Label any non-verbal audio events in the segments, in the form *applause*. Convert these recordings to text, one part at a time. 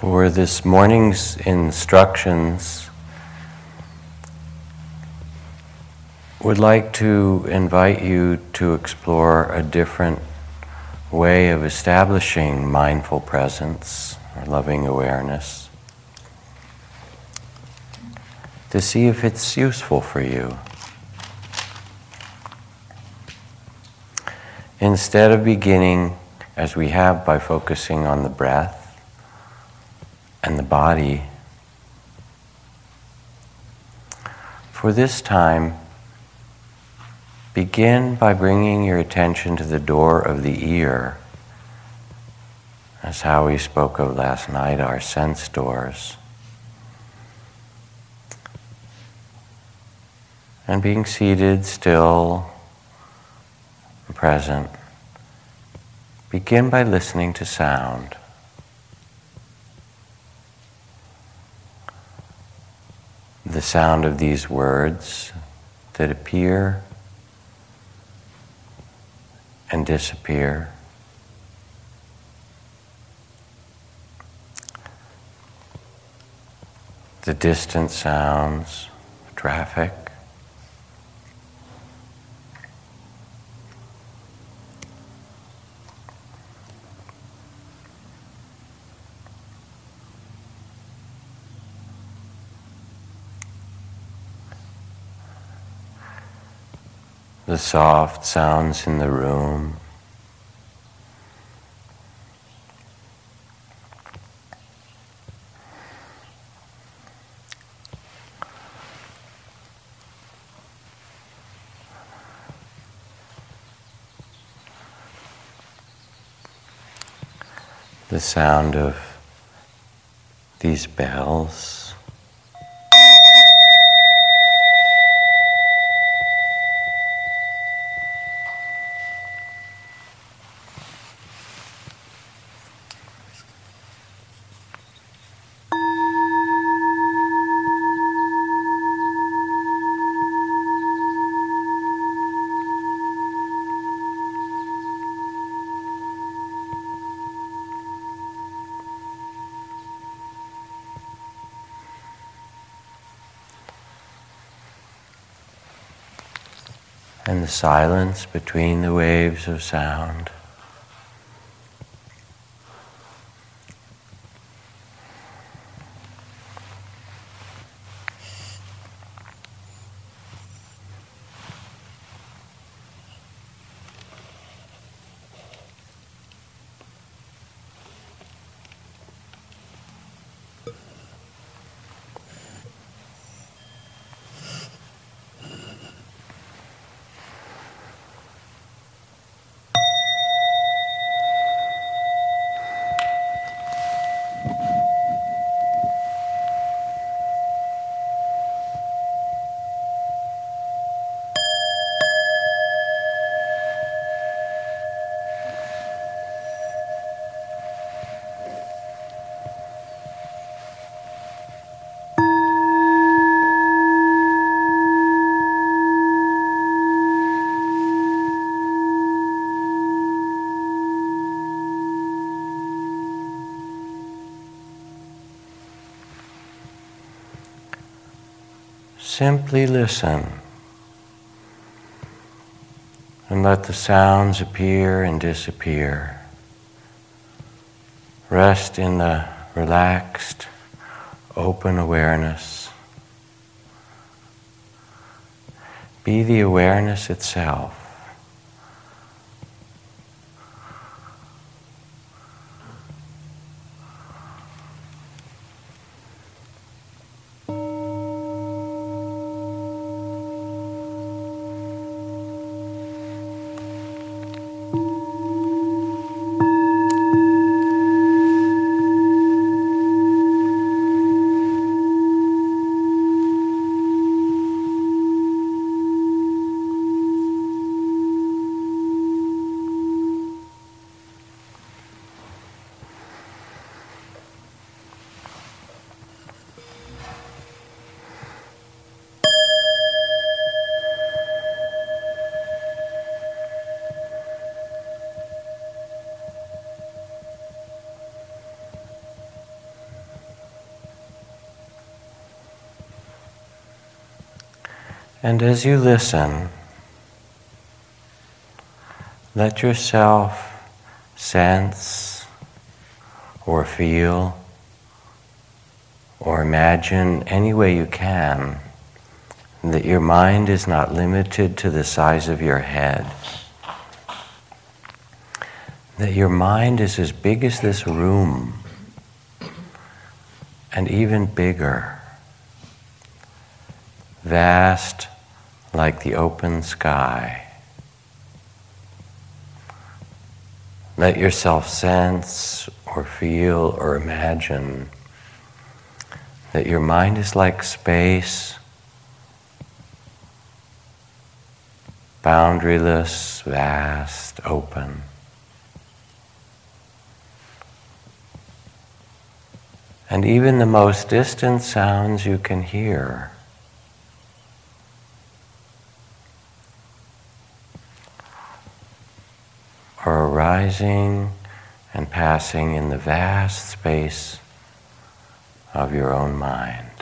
For this morning's instructions, would like to invite you to explore a different way of establishing mindful presence or loving awareness to see if it's useful for you. Instead of beginning, as we have by focusing on the breath and the body, for this time, begin by bringing your attention to the door of the ear. That's how we spoke of last night, our sense doors. And being seated still present, begin by listening to sound. The sound of these words that appear and disappear. The distant sounds, traffic. The soft sounds in the room. The sound of these bells. The silence between the waves of sound. Simply listen and let the sounds appear and disappear. Rest in the relaxed, open awareness. Be the awareness itself. As you listen, let yourself sense or feel or imagine any way you can that your mind is not limited to the size of your head. That your mind is as big as this room and even bigger, vast like the open sky. Let yourself sense or feel or imagine that your mind is like space, boundaryless, vast, open. And even the most distant sounds you can hear are arising and passing in the vast space of your own mind.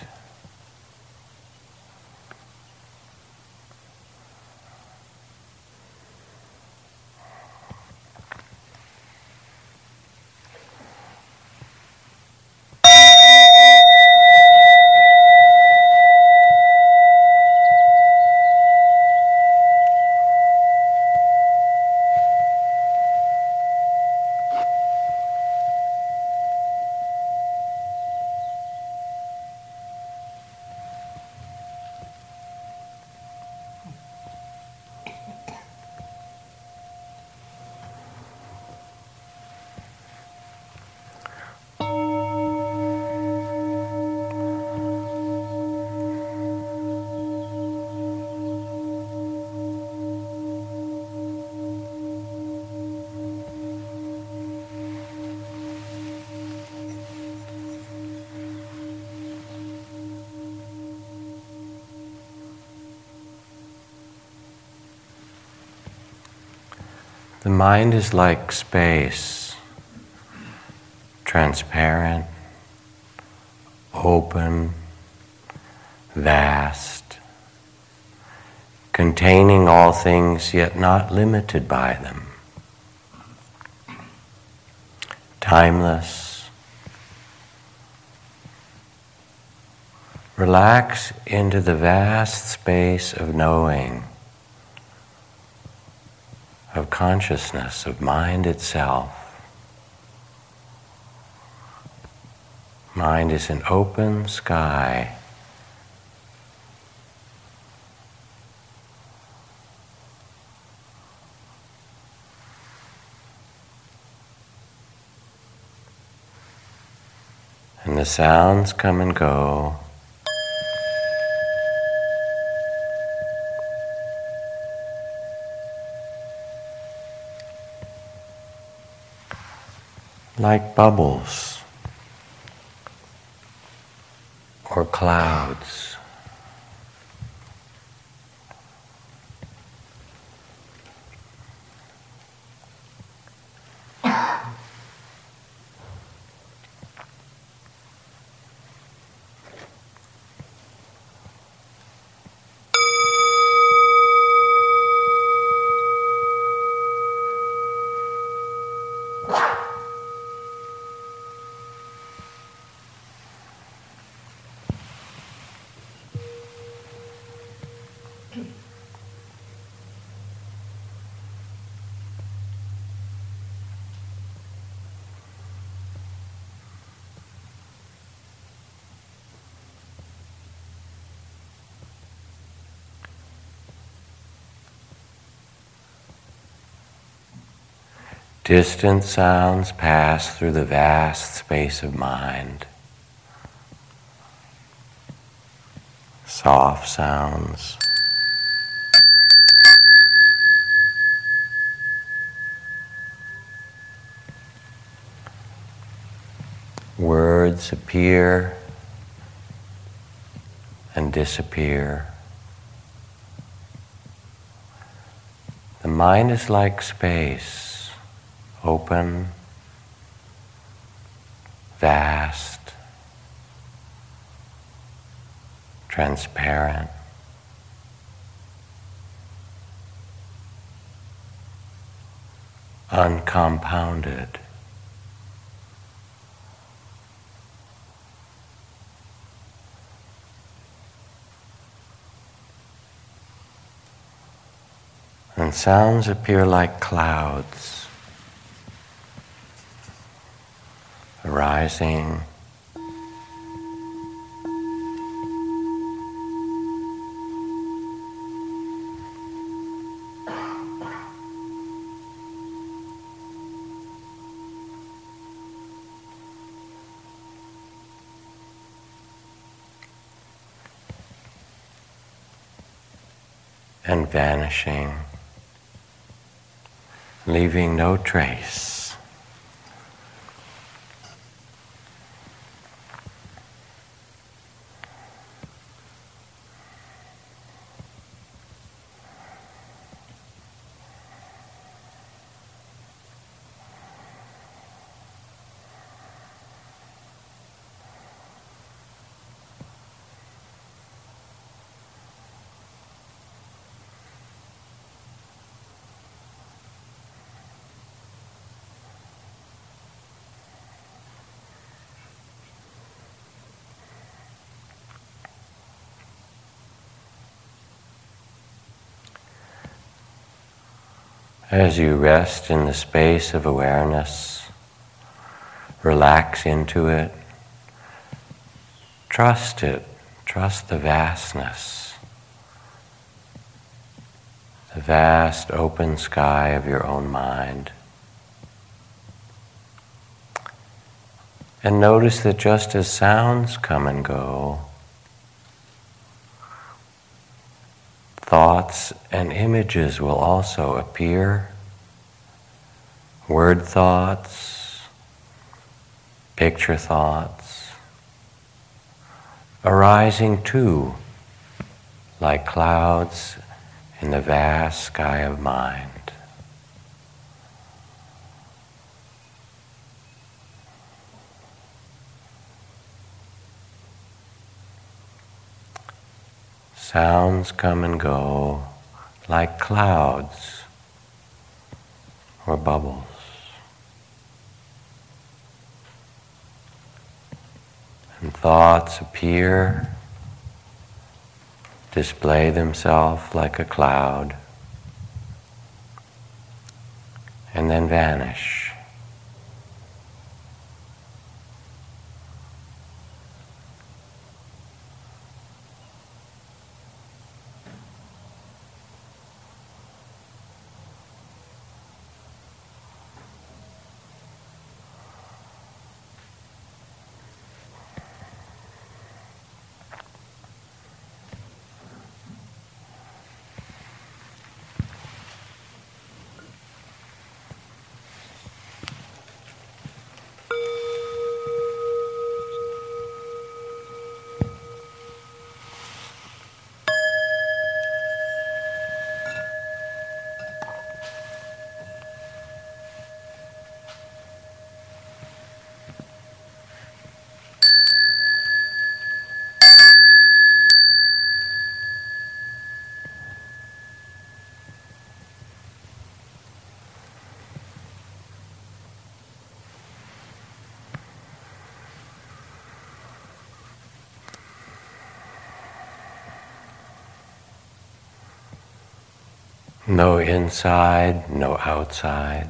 The mind is like space, transparent, open, vast, containing all things yet not limited by them, timeless. Relax into the vast space of knowing consciousness, of mind itself. Mind is an open sky. And the sounds come and go. Like bubbles or clouds. Distant sounds pass through the vast space of mind. Soft sounds. Words appear and disappear. The mind is like space open, vast, transparent. Uncompounded. And sounds appear like clouds. Arising and vanishing, leaving no trace. As you rest in the space of awareness, relax into it, trust it, trust the vastness, the vast open sky of your own mind. And notice that just as sounds come and go, thoughts and images will also appear. Word thoughts, picture thoughts, arising too, like clouds in the vast sky of mind. Sounds come and go like clouds or bubbles. And thoughts appear, display themselves like a cloud, and then vanish. No inside, no outside.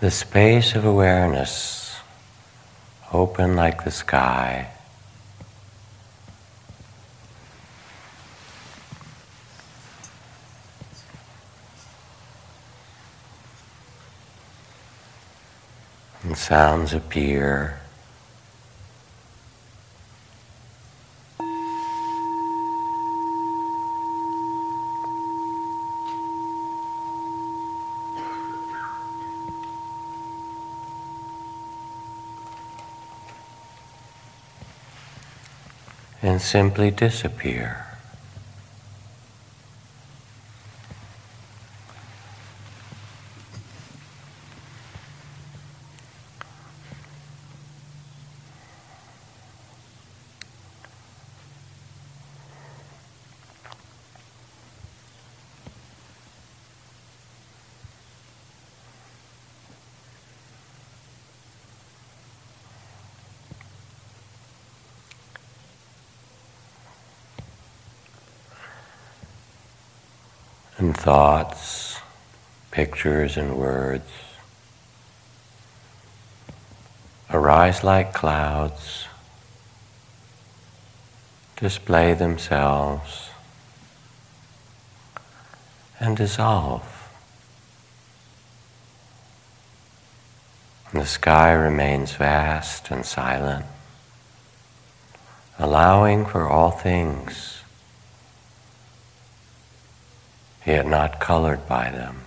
The space of awareness, open like the sky. And sounds appear. And simply disappear. and thoughts, pictures and words arise like clouds, display themselves, and dissolve. And the sky remains vast and silent, allowing for all things yet not colored by them.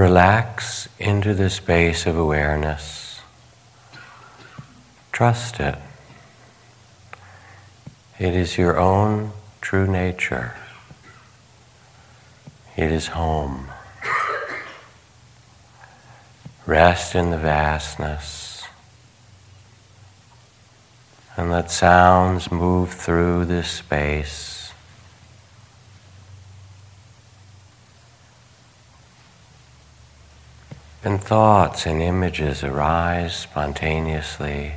Relax into the space of awareness. Trust it. It is your own true nature. It is home. Rest in the vastness and let sounds move through this space. And thoughts and images arise spontaneously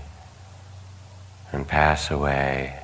and pass away.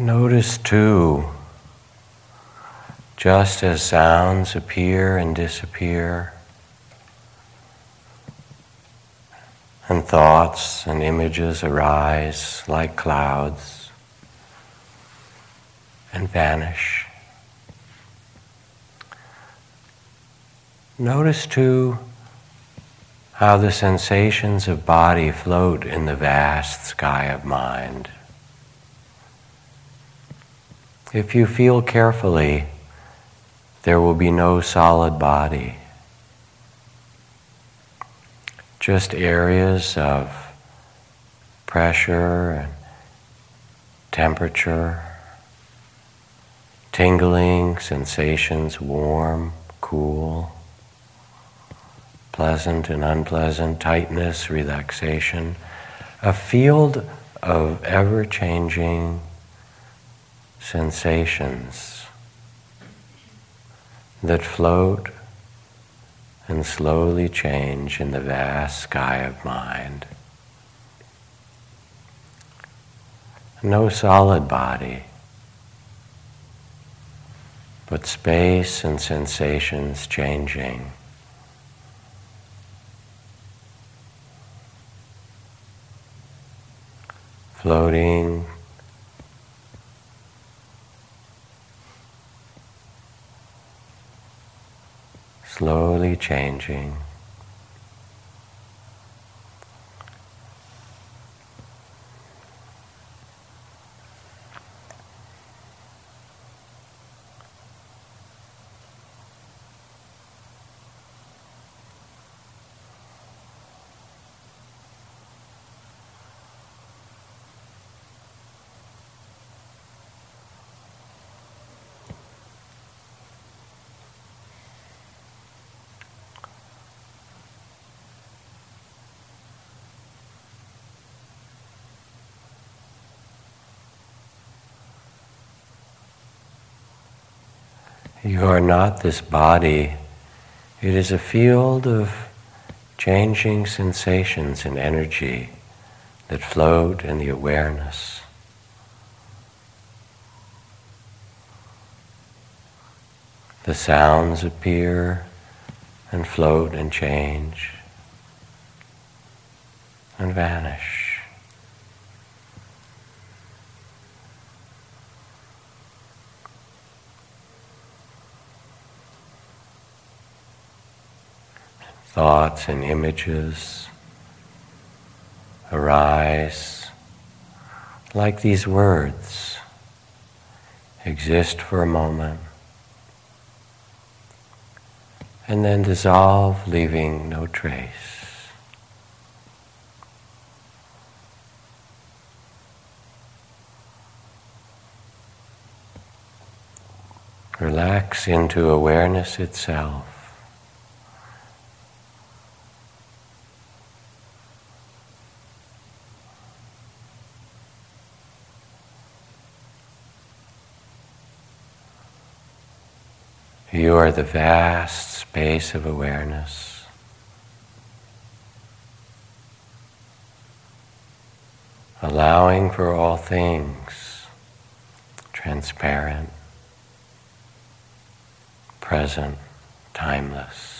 Notice too, just as sounds appear and disappear, and thoughts and images arise like clouds and vanish. Notice too how the sensations of body float in the vast sky of mind. If you feel carefully, there will be no solid body, just areas of pressure and temperature, tingling sensations, warm, cool, pleasant and unpleasant, tightness, relaxation, a field of ever changing sensations that float and slowly change in the vast sky of mind. No solid body, but space and sensations changing. Floating slowly changing. You are not this body. It is a field of changing sensations and energy that float in the awareness. The sounds appear and float and change and vanish. Thoughts and images arise like these words exist for a moment and then dissolve, leaving no trace. Relax into awareness itself. The vast space of awareness. Allowing for all things, transparent, present, timeless.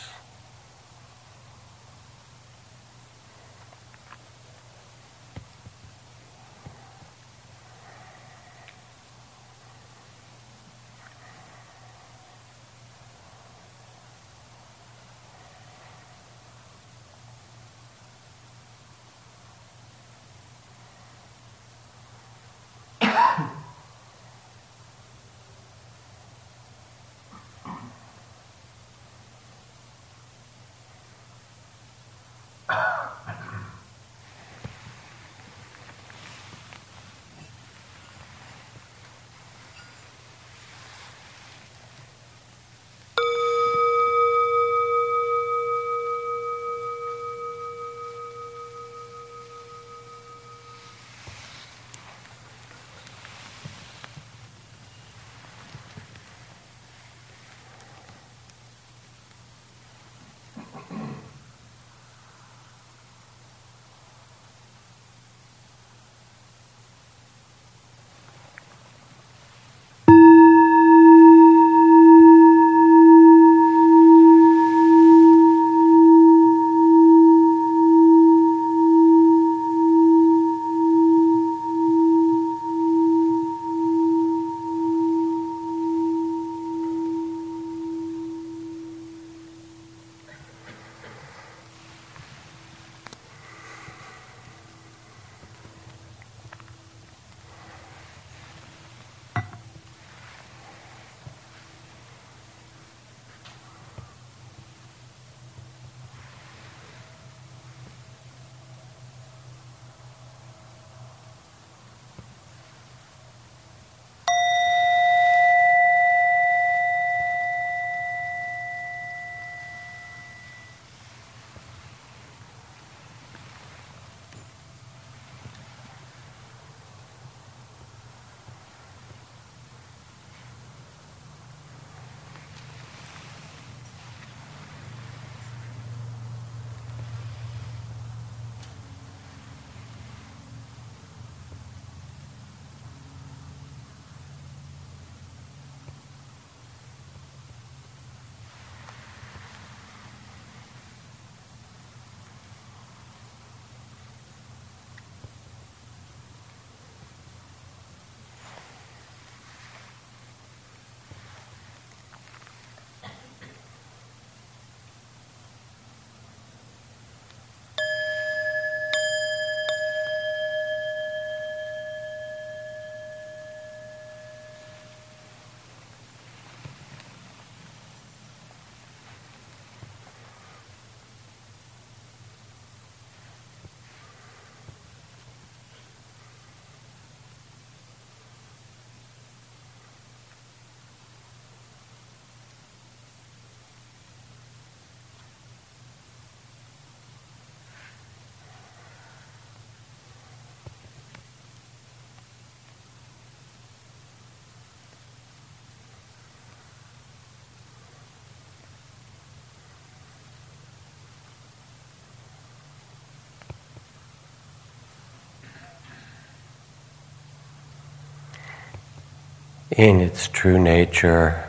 In its true nature,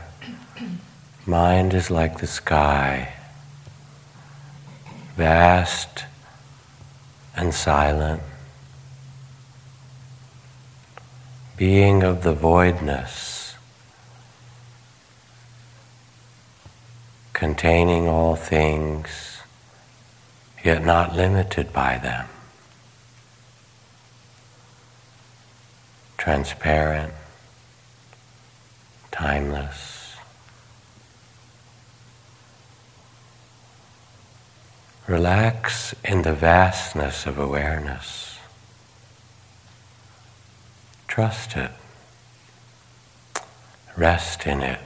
mind is like the sky, vast and silent, being of the voidness, containing all things, yet not limited by them. Transparent, timeless. Relax in the vastness of awareness. Trust it. Rest in it.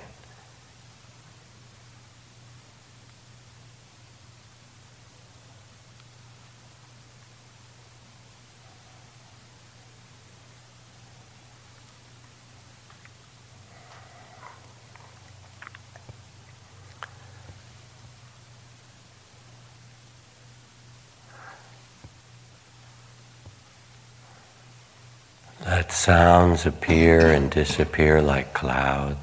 Let sounds appear and disappear like clouds.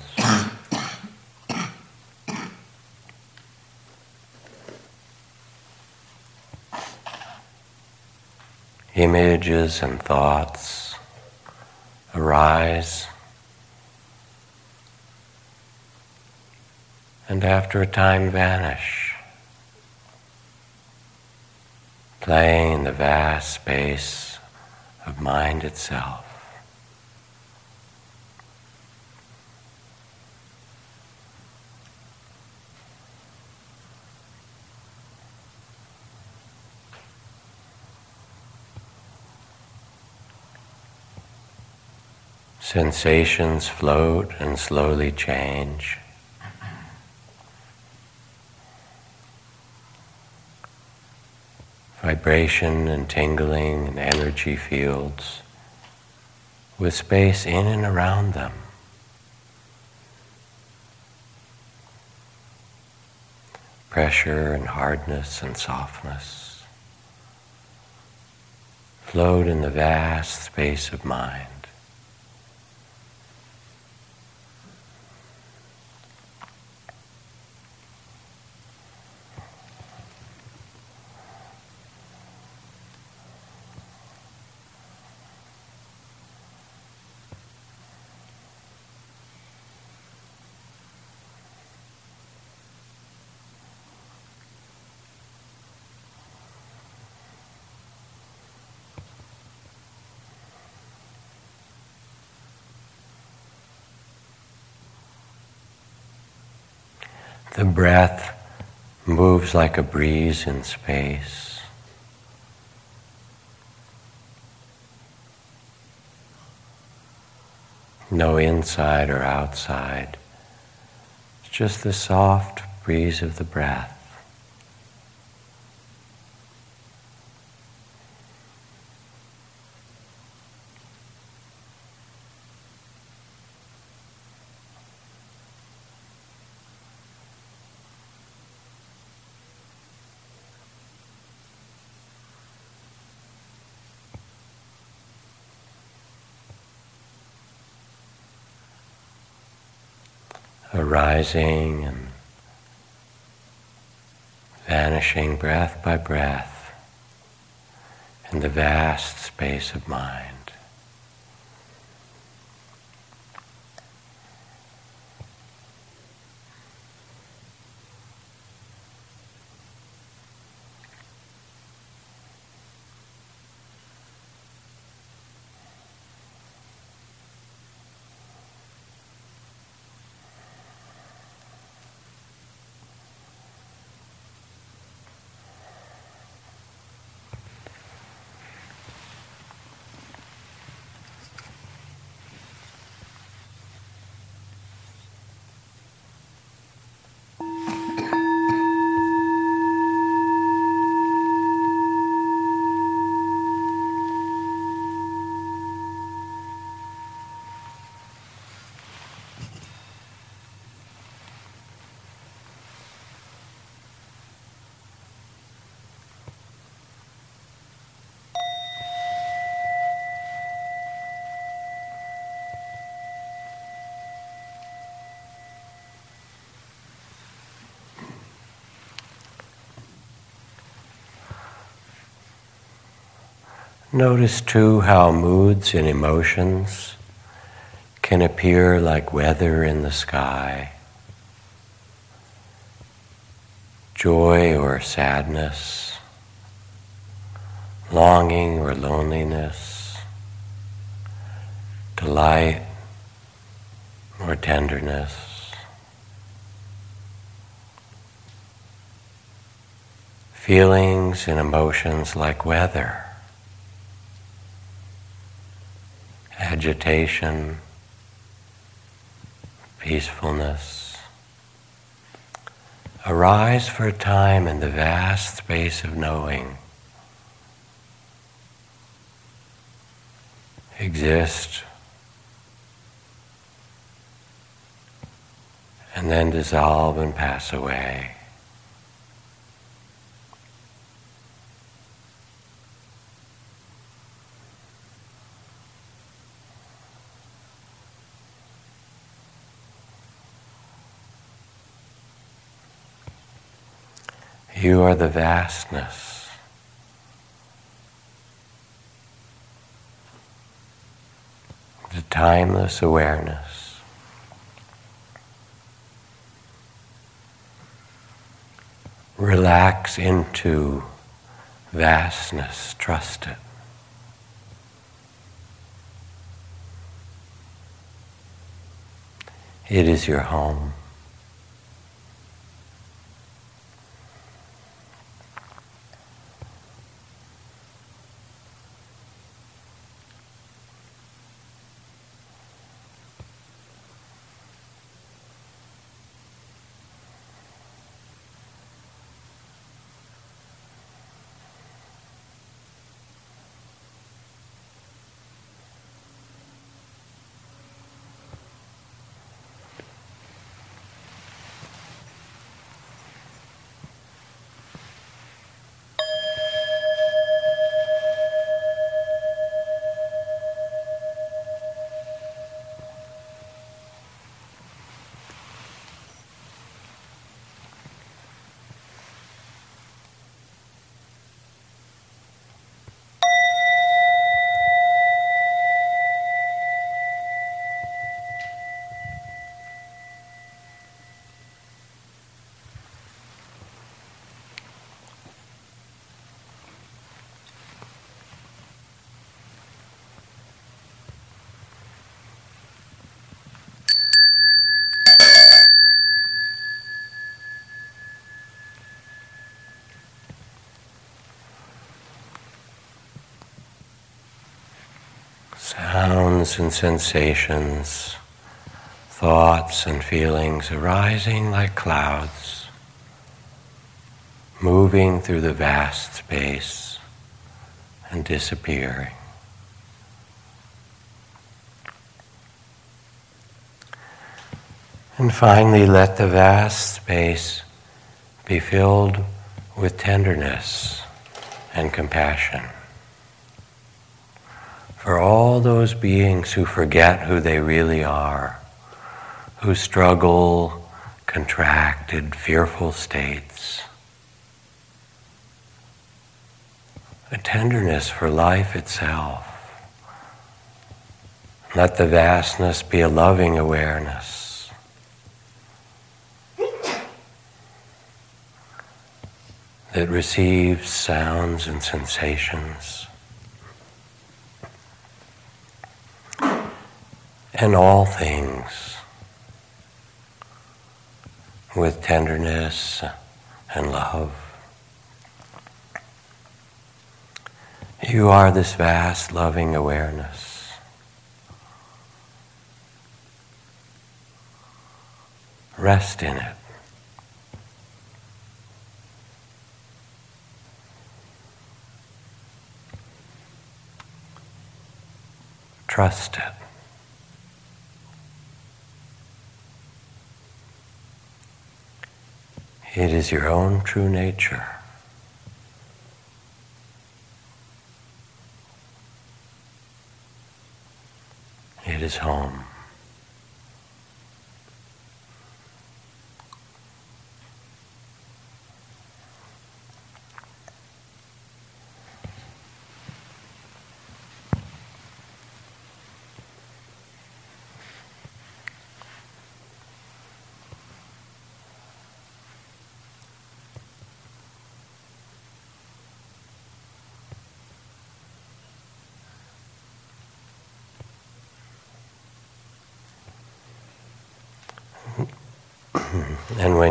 Images and thoughts arise, and after a time vanish, playing in the vast space of mind itself. Sensations float and slowly change. Vibration and tingling and energy fields with space in and around them. Pressure and hardness and softness float in the vast space of mind. The breath moves like a breeze in space. No inside or outside. It's just the soft breeze of the breath. Arising and vanishing breath by breath in the vast space of mind. Notice too how moods and emotions can appear like weather in the sky. Joy or sadness, longing or loneliness, delight or tenderness. Feelings and emotions like weather. Agitation, peacefulness. Arise for a time in the vast space of knowing. Exist. And then dissolve and pass away. You are the vastness. The timeless awareness. Relax into vastness, trust it. It is your home. Sounds and sensations, thoughts and feelings arising like clouds, moving through the vast space and disappearing. And finally, let the vast space be filled with tenderness and compassion for all those beings who forget who they really are, who struggle, contracted, fearful states. A tenderness for life itself. Let the vastness be a loving awareness. That receives sounds and sensations and all things with tenderness and love. You are this vast loving awareness. Rest in it. Trust it. It is your own true nature. It is home.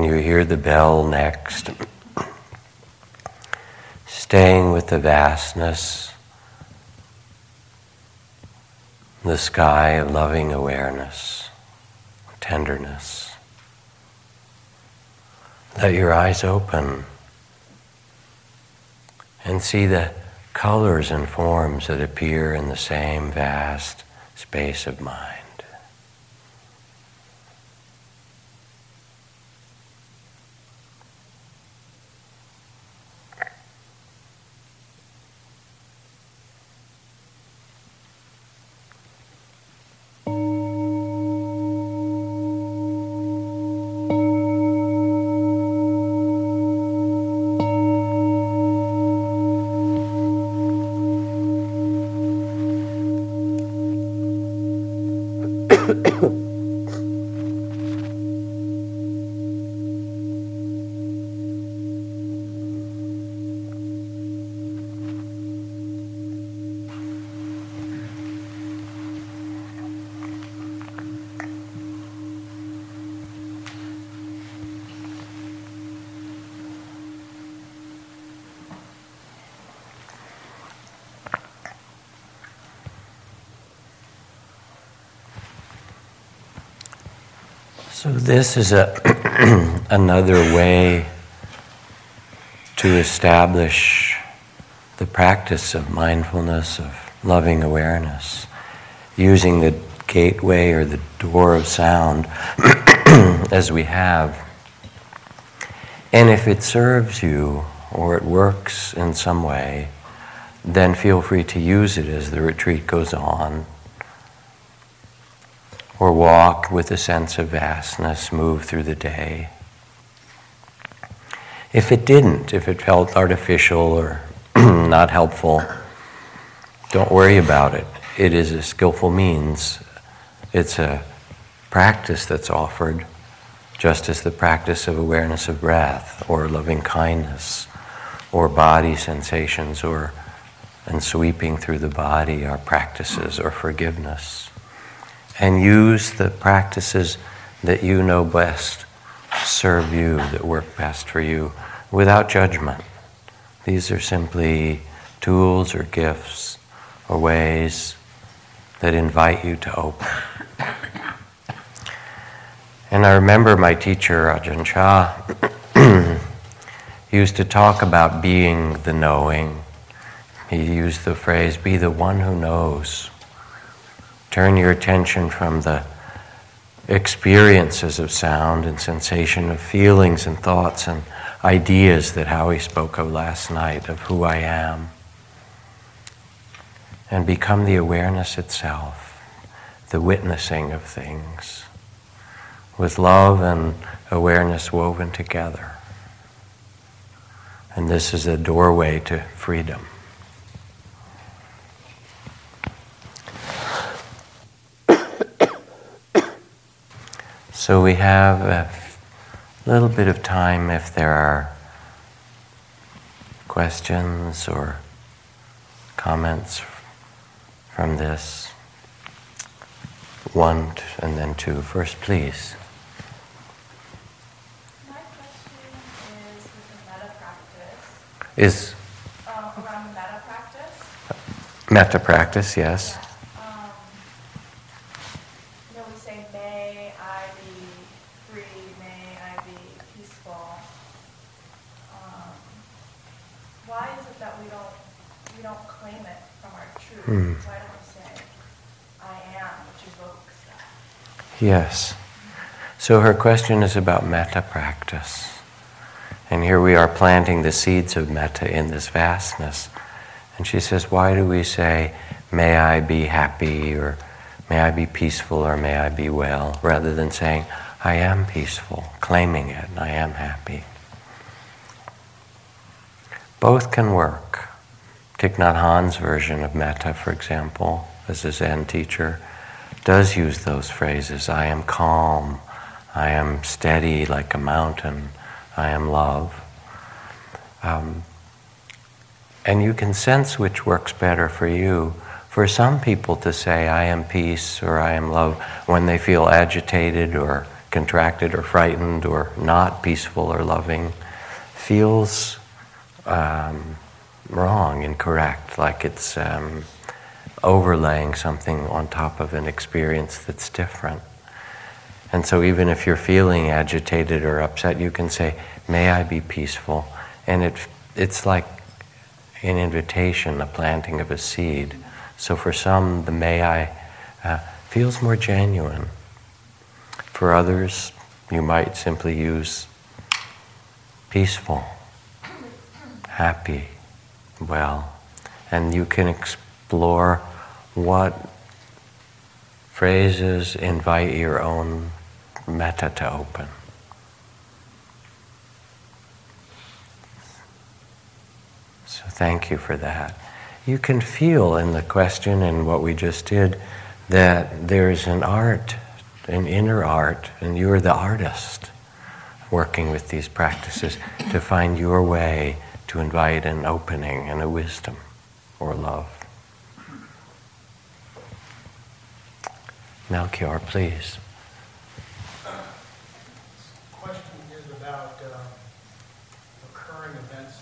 And you hear the bell next, staying with the vastness, the sky of loving awareness, tenderness. Let your eyes open and see the colors and forms that appear in the same vast space of mind. So this is a *clears throat* another way to establish the practice of mindfulness, of loving awareness, using the gateway or the door of sound *clears throat* as we have. And if it serves you or it works in some way, then feel free to use it as the retreat goes on or walk with a sense of vastness, move through the day. If it didn't, if it felt artificial or *clears throat* not helpful, don't worry about it. It is a skillful means. It's a practice that's offered, just as the practice of awareness of breath or loving kindness or body sensations or and sweeping through the body are practices or forgiveness and use the practices that you know best serve you, that work best for you, without judgment. These are simply tools or gifts or ways that invite you to open. And I remember my teacher, Ajahn Chah, *clears throat* used to talk about being the knowing. He used the phrase, be the one who knows. Turn your attention from the experiences of sound and sensation, of feelings and thoughts and ideas that Howie spoke of last night of who I am, and become the awareness itself, the witnessing of things, with love and awareness woven together. And this is a doorway to freedom. So we have a little bit of time if there are questions or comments from this. One and then two. First, please. My question is with the metta practice. Is Uh, around the metta practice. metta practice, yes. Truth? Hmm. Why don't say, "I am," which evokes that? Yes. So her question is about metta practice. And here we are planting the seeds of metta in this vastness. And she says, Why do we say, May I be happy, or May I be peaceful, or May I be well, rather than saying, I am peaceful, claiming it, I am happy? Both can work. Thich Nhat Hanh's version of metta, for example, as a Zen teacher, does use those phrases I am calm, I am steady like a mountain, I am love. Um, and you can sense which works better for you. For some people to say, I am peace or I am love, when they feel agitated or contracted or frightened or not peaceful or loving feels um, wrong, incorrect, like it's um, overlaying something on top of an experience that's different. And so, even if you're feeling agitated or upset, you can say, May I be peaceful. And it, it's like an invitation, a planting of a seed. So, for some, the may I uh, feels more genuine. For others, you might simply use peaceful, happy, well. And you can explore what phrases invite your own metta to open. So thank you for that. You can feel in the question and what we just did that there's an art, an inner art, and you're the artist working with these practices to find your way to invite an opening and a wisdom or love. Melchior, please. question is about uh, recurring events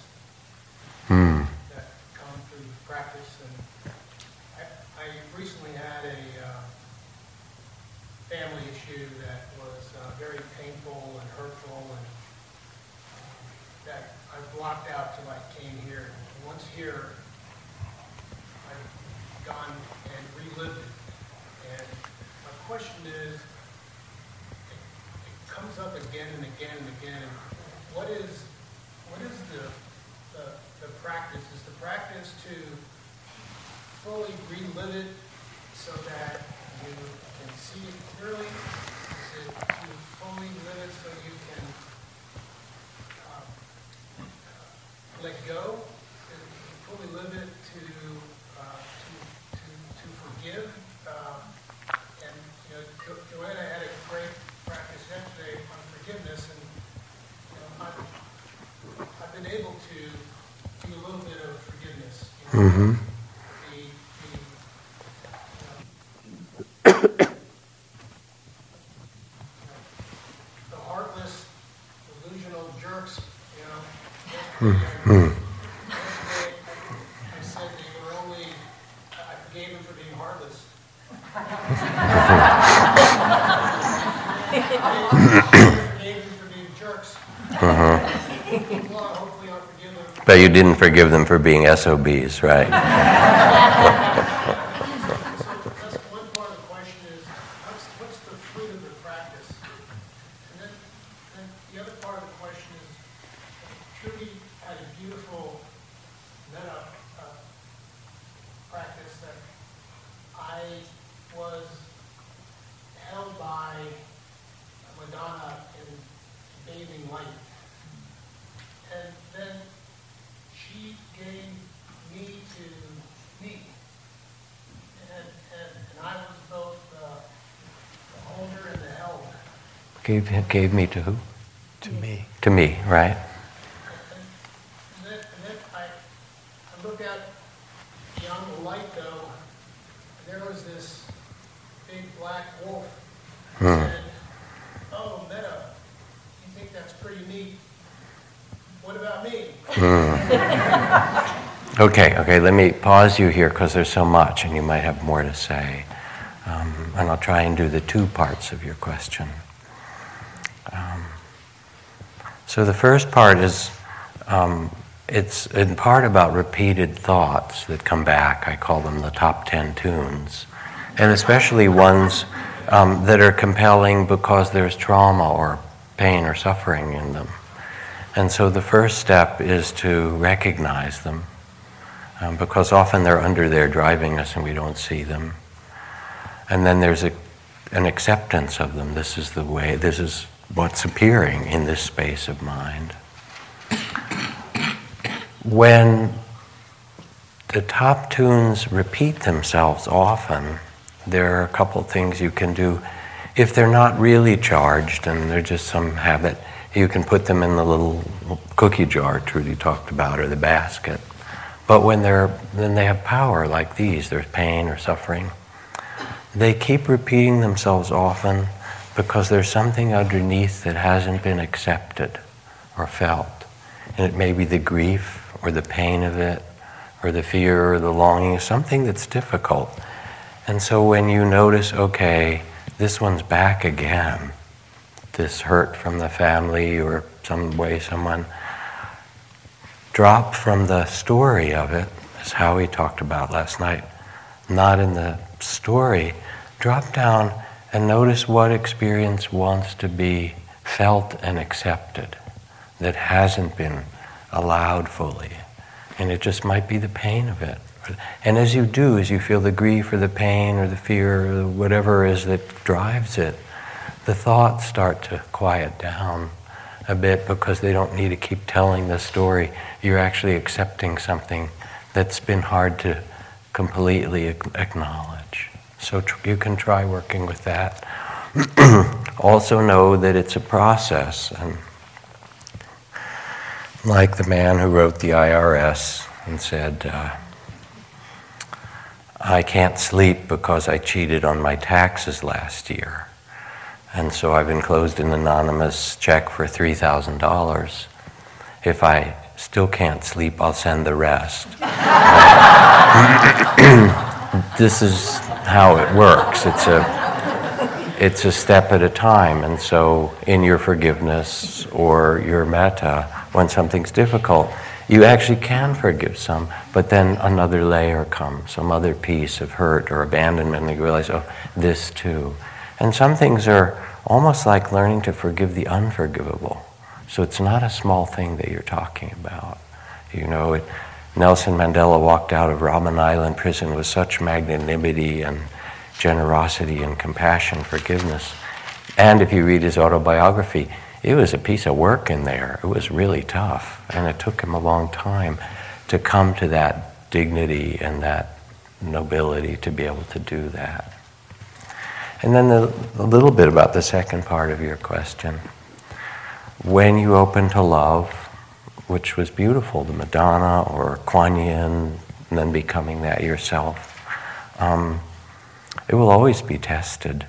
Hmm. that come through practice. And I, I recently had a uh, family issue that was uh, very painful and hurtful, and that I blocked out till I came here. Once here, I've gone and relived it. And my question is, it, it comes up again and again and again. What is, what is the, the, the practice? Is the practice to fully relive it so that you can see it clearly? Is it to fully live it so you can um, uh, let go? To fully live it to, uh, to, to, to forgive? Um, and, you know, Jo- Joanna had a great practice yesterday on forgiveness, and, you know, I've, I've been able to do a little bit of forgiveness. you know, Mm-hmm. The, the, you know, the heartless, delusional jerks, you know. yesterday I- yesterday I said they were only, I forgave them for being heartless. Forgave them for being jerks. Well, hopefully I'll forgive them. But you didn't forgive them for being SOBs, right? So that's one part of the question is, what's, what's the fruit of the practice? And then, then the other part of the question is, Trudy had a beautiful metta uh, practice that I was held by Madonna in bathing light. And then she gave me to me. And, and, and I was both uh, the holder and the held. Gave, gave me to who? to me. To me, right? And then, I, I looked out beyond the light though, and there was this big black wolf. Hmm. Said, "Oh, Metta, you think that's pretty neat? What about me?" Hmm. Okay, okay, let me pause you here because there's so much and you might have more to say. Um, and I'll try and do the two parts of your question. Um, so the first part is um, it's in part about repeated thoughts that come back. I call them the top 10 tunes. And especially ones um, that are compelling because there's trauma or pain or suffering in them. And so the first step is to recognize them um, because often they're under there driving us and we don't see them. And then there's a, an acceptance of them. This is the way, this is what's appearing in this space of mind. When the top tunes repeat themselves often, there are a couple things you can do. If they're not really charged and they're just some habit, you can put them in the little cookie jar Trudy talked about or the basket. But when they're then they have power like these, there's pain or suffering. They keep repeating themselves often because there's something underneath that hasn't been accepted or felt. And it may be the grief or the pain of it or the fear or the longing, something that's difficult. And so when you notice, okay, this one's back again, this hurt from the family or some way someone, drop from the story of it, as Howie talked about last night, not in the story, drop down and notice what experience wants to be felt and accepted that hasn't been allowed fully. And it just might be the pain of it. And as you do, as you feel the grief or the pain or the fear or whatever it is that drives it, the thoughts start to quiet down a bit because they don't need to keep telling the story. You're actually accepting something that's been hard to completely acknowledge. So tr- you can try working with that. *clears throat* also know that it's a process and like the man who wrote the IRS and said, uh, I can't sleep because I cheated on my taxes last year. And so I've enclosed an anonymous check for $3,000. If I still can't sleep, I'll send the rest. *laughs* this is how it works. It's a, it's a step at a time. And so, in your forgiveness or your metta, when something's difficult, you actually can forgive some, but then another layer comes, some other piece of hurt or abandonment, and you realize, oh, this too. And some things are almost like learning to forgive the unforgivable. So it's not a small thing that you're talking about. You know, it, Nelson Mandela walked out of Robben Island prison with such magnanimity and generosity and compassion, forgiveness. And if you read his autobiography, it was a piece of work in there. It was really tough. And it took him a long time to come to that dignity and that nobility to be able to do that. And then the, a little bit about the second part of your question. When you open to love, which was beautiful, the Madonna or Kuan Yin, and then becoming that yourself, um, it will always be tested.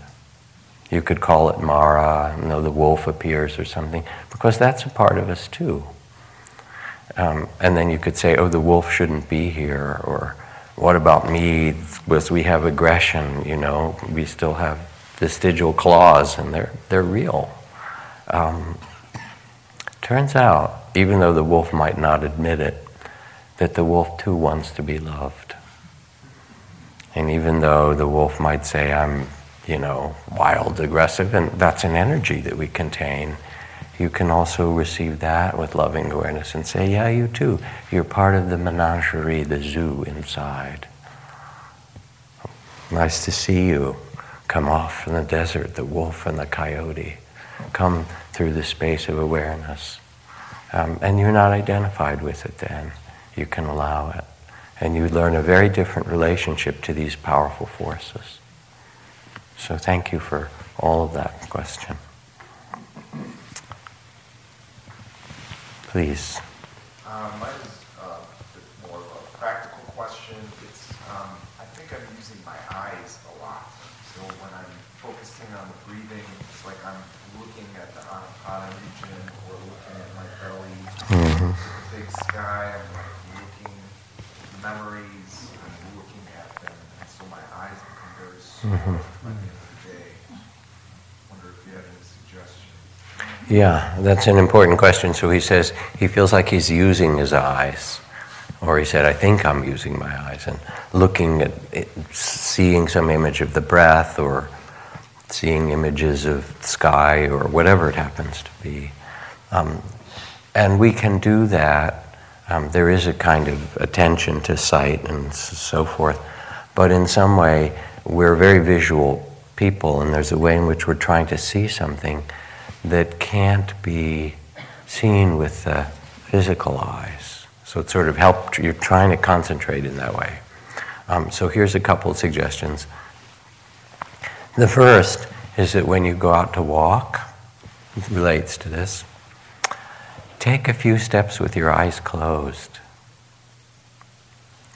You could call it Mara, you know, the wolf appears or something, because that's a part of us too. Um, and then you could say, oh, the wolf shouldn't be here, or what about me? Was we have aggression, you know, we still have vestigial claws, and they're, they're real. Um, turns out, even though the wolf might not admit it, that the wolf too wants to be loved. And even though the wolf might say, I'm you know, wild, aggressive, and that's an energy that we contain. You can also receive that with loving awareness and say, yeah, you too. You're part of the menagerie, the zoo inside. Nice to see you. Come off from the desert, the wolf and the coyote. Come through the space of awareness. Um, and you're not identified with it then. You can allow it. And you learn a very different relationship to these powerful forces. So thank you for all of that question. Please. Um, mine is uh, more of a practical question. It's, um, I think I'm using my eyes a lot. So when I'm focusing on the breathing, it's like I'm looking at the Anapana region or looking at my belly, mm-hmm. the big sky. I'm like looking memories. I'm looking at them, and so my eyes become very small. Mm-hmm. Yeah, that's an important question. So he says he feels like he's using his eyes. Or he said, I think I'm using my eyes and looking at it, seeing some image of the breath or seeing images of sky or whatever it happens to be. Um, and we can do that. Um, there is a kind of attention to sight and so forth. But in some way, we're very visual people, and there's a way in which we're trying to see something that can't be seen with the physical eyes. So it sort of helped, you're trying to concentrate in that way. Um, so here's a couple of suggestions. The first is that when you go out to walk, relates to this, take a few steps with your eyes closed.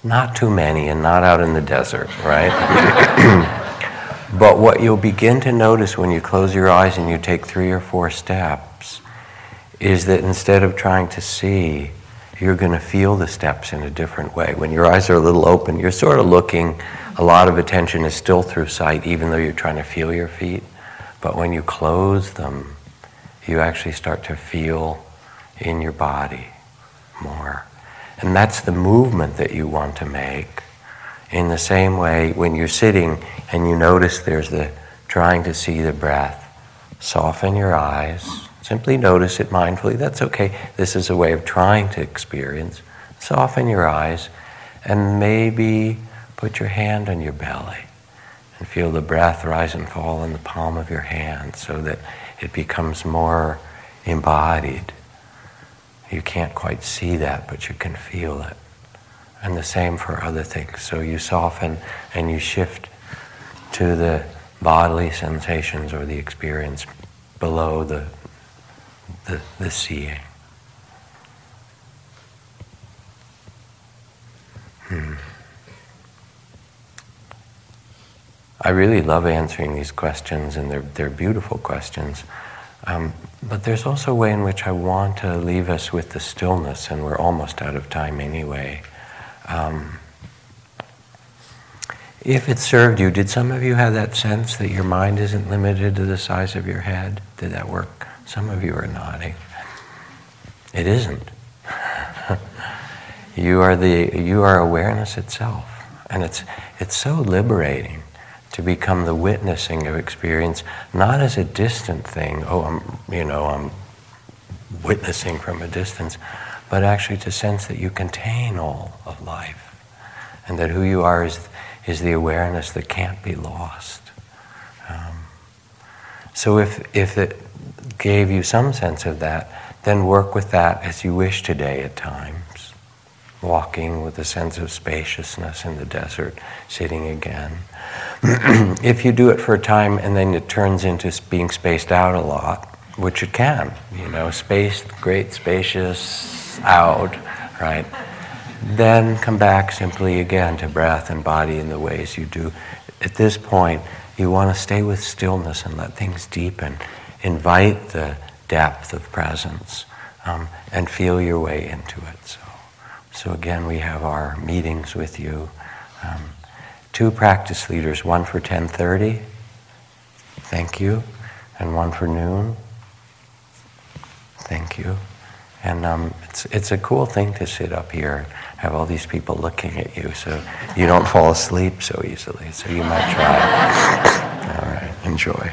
Not too many and not out in the desert, right? *coughs* But what you'll begin to notice when you close your eyes and you take three or four steps is that instead of trying to see, you're going to feel the steps in a different way. When your eyes are a little open, you're sort of looking, a lot of attention is still through sight, even though you're trying to feel your feet. But when you close them, you actually start to feel in your body more. And that's the movement that you want to make. In the same way, when you're sitting and you notice there's the trying to see the breath, soften your eyes. Simply notice it mindfully. That's okay. This is a way of trying to experience. Soften your eyes and maybe put your hand on your belly and feel the breath rise and fall in the palm of your hand so that it becomes more embodied. You can't quite see that, but you can feel it. And the same for other things. So you soften and you shift to the bodily sensations or the experience below the, the, the seeing. Hmm. I really love answering these questions, and they're, they're beautiful questions. Um, but there's also a way in which I want to leave us with the stillness, and we're almost out of time anyway. Um, if it served you, did some of you have that sense that your mind isn't limited to the size of your head? Did that work? Some of you are nodding. It isn't. *laughs* you are the you are awareness itself, and it's it's so liberating to become the witnessing of experience, not as a distant thing, oh, I'm, you know, I'm witnessing from a distance, but actually to sense that you contain all of life and that who you are is, is the awareness that can't be lost. Um, so if, if it gave you some sense of that, then work with that as you wish today at times. Walking with a sense of spaciousness in the desert, sitting again. *clears throat* if you do it for a time and then it turns into being spaced out a lot, which it can, you know, spaced, great, spacious, out, right? Then come back simply again to breath and body in the ways you do. At this point, you want to stay with stillness and let things deepen. Invite the depth of presence um, and feel your way into it. So, so again, we have our meetings with you. Um, two practice leaders, one for 10:30. Thank you. And one for noon. Thank you. And um, it's, it's a cool thing to sit up here, and have all these people looking at you, so you don't fall asleep so easily. So you might try. *laughs* all right, enjoy.